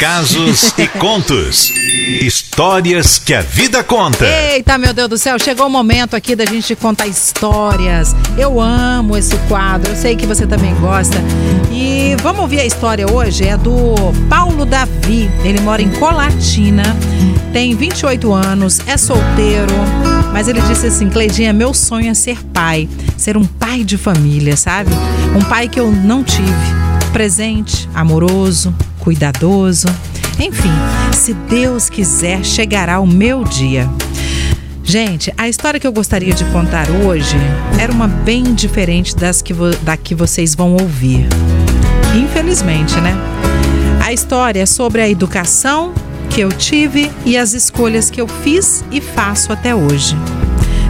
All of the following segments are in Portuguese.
casos e contos. Histórias que a vida conta. Eita, meu Deus do céu, chegou o momento aqui da gente contar histórias. Eu amo esse quadro, eu sei que você também gosta. E vamos ouvir a história hoje, é do Paulo Davi. Ele mora em Colatina, tem 28 anos, é solteiro, mas ele disse assim: Cleidinha, meu sonho é ser pai, ser um pai de família, sabe? Um pai que eu não tive. Presente, amoroso, cuidadoso. Enfim, se Deus quiser, chegará o meu dia. Gente, a história que eu gostaria de contar hoje era uma bem diferente das que da que vocês vão ouvir. Infelizmente, né? A história é sobre a educação que eu tive e as escolhas que eu fiz e faço até hoje.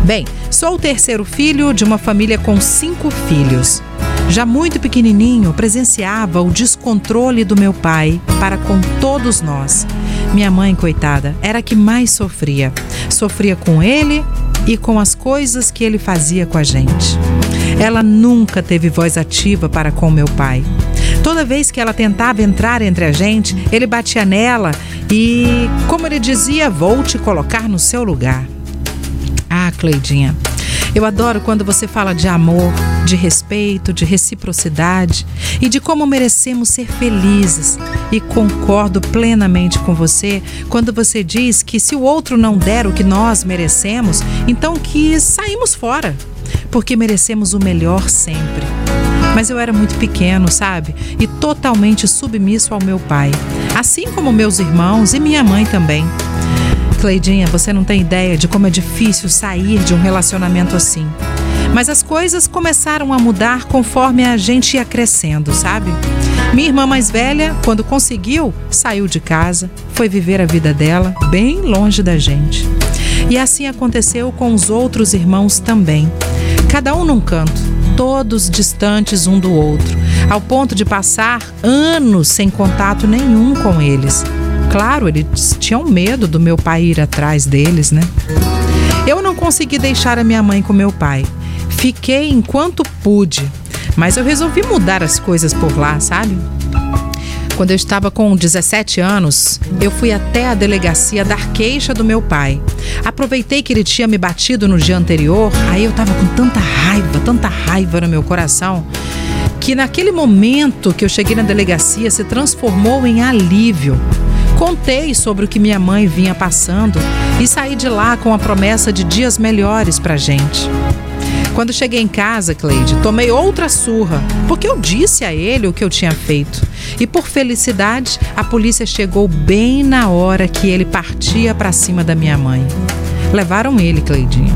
Bem, sou o terceiro filho de uma família com cinco filhos. Já muito pequenininho, presenciava o descontrole do meu pai para com todos nós. Minha mãe, coitada, era a que mais sofria. Sofria com ele e com as coisas que ele fazia com a gente. Ela nunca teve voz ativa para com meu pai. Toda vez que ela tentava entrar entre a gente, ele batia nela e, como ele dizia, vou te colocar no seu lugar. Ah, Cleidinha, eu adoro quando você fala de amor, de respeito, de reciprocidade e de como merecemos ser felizes. E concordo plenamente com você quando você diz que se o outro não der o que nós merecemos, então que saímos fora, porque merecemos o melhor sempre. Mas eu era muito pequeno, sabe? E totalmente submisso ao meu pai, assim como meus irmãos e minha mãe também. Cleidinha, você não tem ideia de como é difícil sair de um relacionamento assim. Mas as coisas começaram a mudar conforme a gente ia crescendo, sabe? Minha irmã mais velha, quando conseguiu, saiu de casa, foi viver a vida dela bem longe da gente. E assim aconteceu com os outros irmãos também. Cada um num canto, todos distantes um do outro, ao ponto de passar anos sem contato nenhum com eles. Claro, eles tinham medo do meu pai ir atrás deles, né? Eu não consegui deixar a minha mãe com meu pai. Fiquei enquanto pude, mas eu resolvi mudar as coisas por lá, sabe? Quando eu estava com 17 anos, eu fui até a delegacia dar queixa do meu pai. Aproveitei que ele tinha me batido no dia anterior, aí eu estava com tanta raiva, tanta raiva no meu coração, que naquele momento que eu cheguei na delegacia se transformou em alívio. Contei sobre o que minha mãe vinha passando e saí de lá com a promessa de dias melhores pra gente. Quando cheguei em casa, Cleide, tomei outra surra, porque eu disse a ele o que eu tinha feito. E por felicidade, a polícia chegou bem na hora que ele partia para cima da minha mãe. Levaram ele, Cleidinha.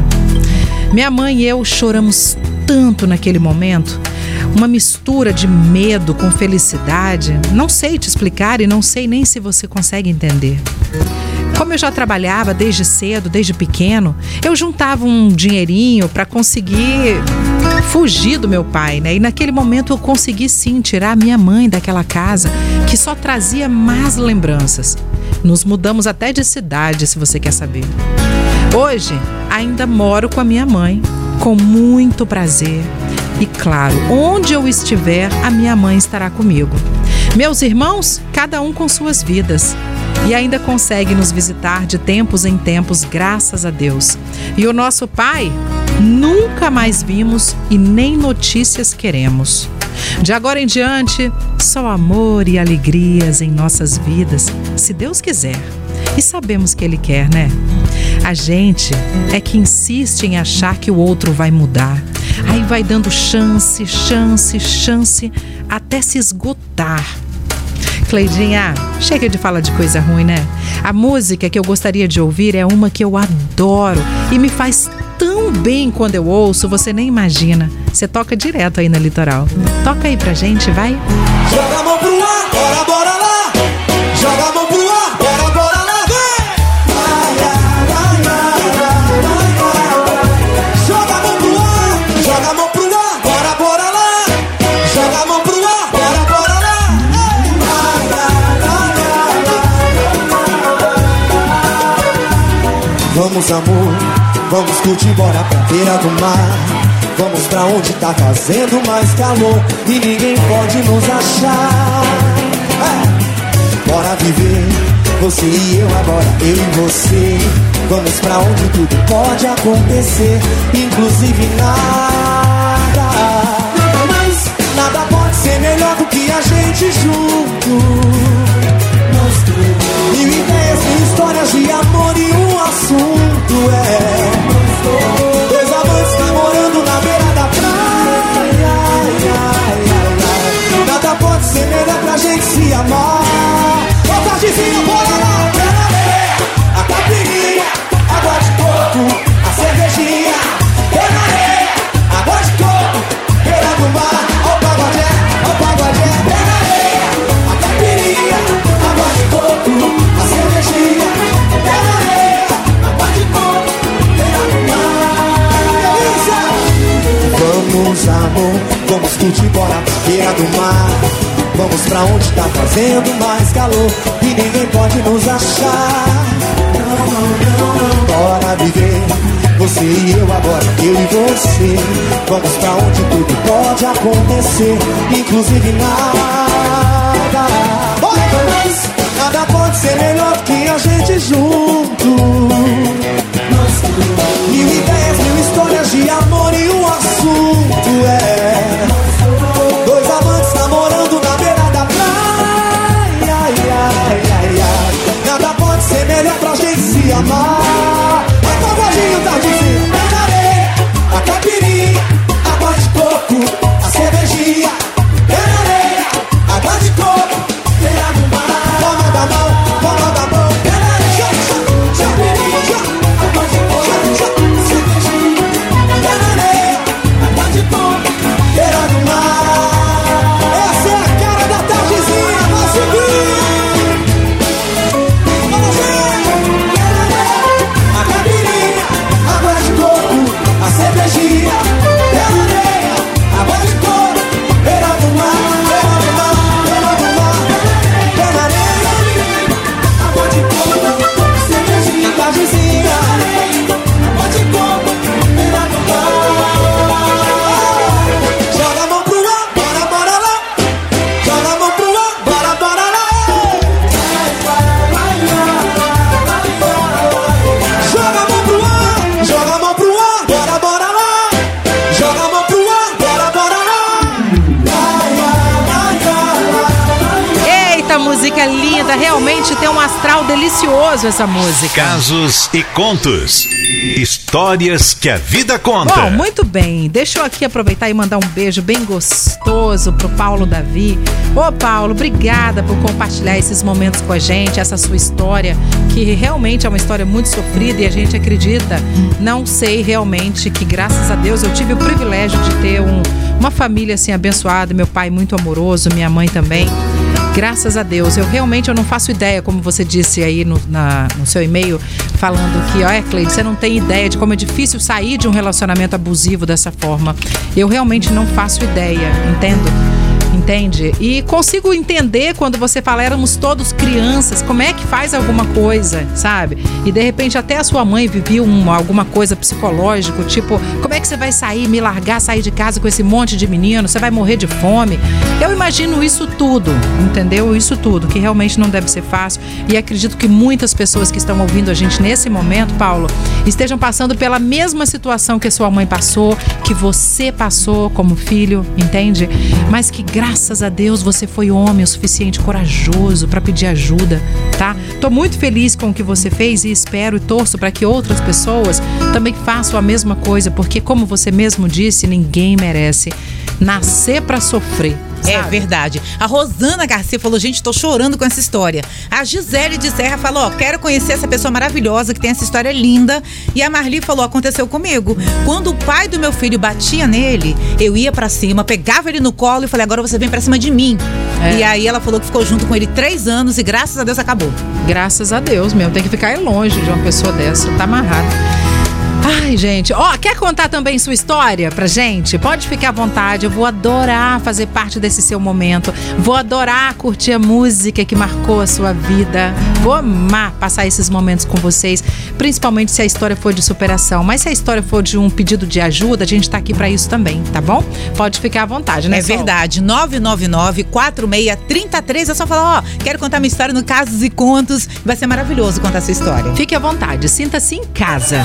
Minha mãe e eu choramos tanto naquele momento uma mistura de medo com felicidade. Não sei te explicar e não sei nem se você consegue entender. Como eu já trabalhava desde cedo, desde pequeno, eu juntava um dinheirinho para conseguir fugir do meu pai, né? E naquele momento eu consegui sim tirar minha mãe daquela casa que só trazia más lembranças. Nos mudamos até de cidade, se você quer saber. Hoje ainda moro com a minha mãe, com muito prazer. E claro, onde eu estiver, a minha mãe estará comigo. Meus irmãos, cada um com suas vidas. E ainda consegue nos visitar de tempos em tempos, graças a Deus. E o nosso Pai, nunca mais vimos e nem notícias queremos. De agora em diante, só amor e alegrias em nossas vidas, se Deus quiser. E sabemos que Ele quer, né? A gente é que insiste em achar que o outro vai mudar. Aí vai dando chance, chance, chance, até se esgotar. Cleidinha, chega de falar de coisa ruim, né? A música que eu gostaria de ouvir é uma que eu adoro e me faz tão bem quando eu ouço, você nem imagina. Você toca direto aí na litoral. Toca aí pra gente, vai. Joga a mão pro ar, bora, bora lá. Vamos amor, vamos curtir, bora pra beira do mar. Vamos pra onde tá fazendo mais calor e ninguém pode nos achar. É. Bora viver, você e eu agora, eu e você. Vamos pra onde tudo pode acontecer, inclusive nada. Mas nada pode ser melhor do que a gente junto. Fazendo mais calor e ninguém pode nos achar. Não, não, não, bora viver. Você e eu agora, eu e você. Vamos pra onde tudo pode acontecer, inclusive nada. Bora, mas nada pode ser melhor que a gente junto. Realmente tem um astral delicioso essa música. Casos e contos. Histórias que a vida conta. Bom, muito bem. Deixa eu aqui aproveitar e mandar um beijo bem gostoso pro Paulo Davi. Ô, Paulo, obrigada por compartilhar esses momentos com a gente, essa sua história, que realmente é uma história muito sofrida e a gente acredita. Não sei realmente que, graças a Deus, eu tive o privilégio de ter um- uma família assim abençoada, meu pai muito amoroso, minha mãe também. Graças a Deus. Eu realmente eu não faço ideia, como você disse aí no, na- no seu e-mail, falando que, olha, Cleide, você não tem ideia de como é difícil sair de um relacionamento abusivo dessa forma. Eu realmente não faço ideia, entendo? Entende? E consigo entender quando você fala, éramos todos crianças, como é que faz alguma coisa, sabe? E de repente até a sua mãe vivia um- alguma coisa psicológico, tipo, como é que você vai sair, me largar, sair de casa com esse monte de menino? Você vai morrer de fome? Eu imagino isso tudo, entendeu? Isso tudo, que realmente não deve ser fácil. E acredito que muitas pessoas que estão ouvindo a gente nesse momento, Paulo, estejam passando pela mesma situação que sua mãe passou, que você passou como filho, entende? Mas que graças a Deus você foi homem o suficiente corajoso para pedir ajuda, tá? Tô muito feliz com o que você fez e espero e torço para que outras pessoas também façam a mesma coisa, porque como você mesmo disse, ninguém merece nascer para sofrer. É sabe? verdade. A Rosana Garcia falou: gente, tô chorando com essa história. A Gisele de Serra falou: ó, quero conhecer essa pessoa maravilhosa que tem essa história linda. E a Marli falou: aconteceu comigo. Quando o pai do meu filho batia nele, eu ia pra cima, pegava ele no colo e falei: agora você vem pra cima de mim. É. E aí ela falou que ficou junto com ele três anos e graças a Deus acabou. Graças a Deus mesmo. Tem que ficar longe de uma pessoa dessa. Tá amarrado. Ai, gente, ó, quer contar também sua história pra gente? Pode ficar à vontade, eu vou adorar fazer parte desse seu momento. Vou adorar curtir a música que marcou a sua vida. Vou amar passar esses momentos com vocês, principalmente se a história for de superação. Mas se a história for de um pedido de ajuda, a gente tá aqui pra isso também, tá bom? Pode ficar à vontade, né? É Sol? verdade. 999-4633. É só falar, ó, quero contar minha história no Casos e Contos. Vai ser maravilhoso contar essa história. Fique à vontade, sinta-se em casa.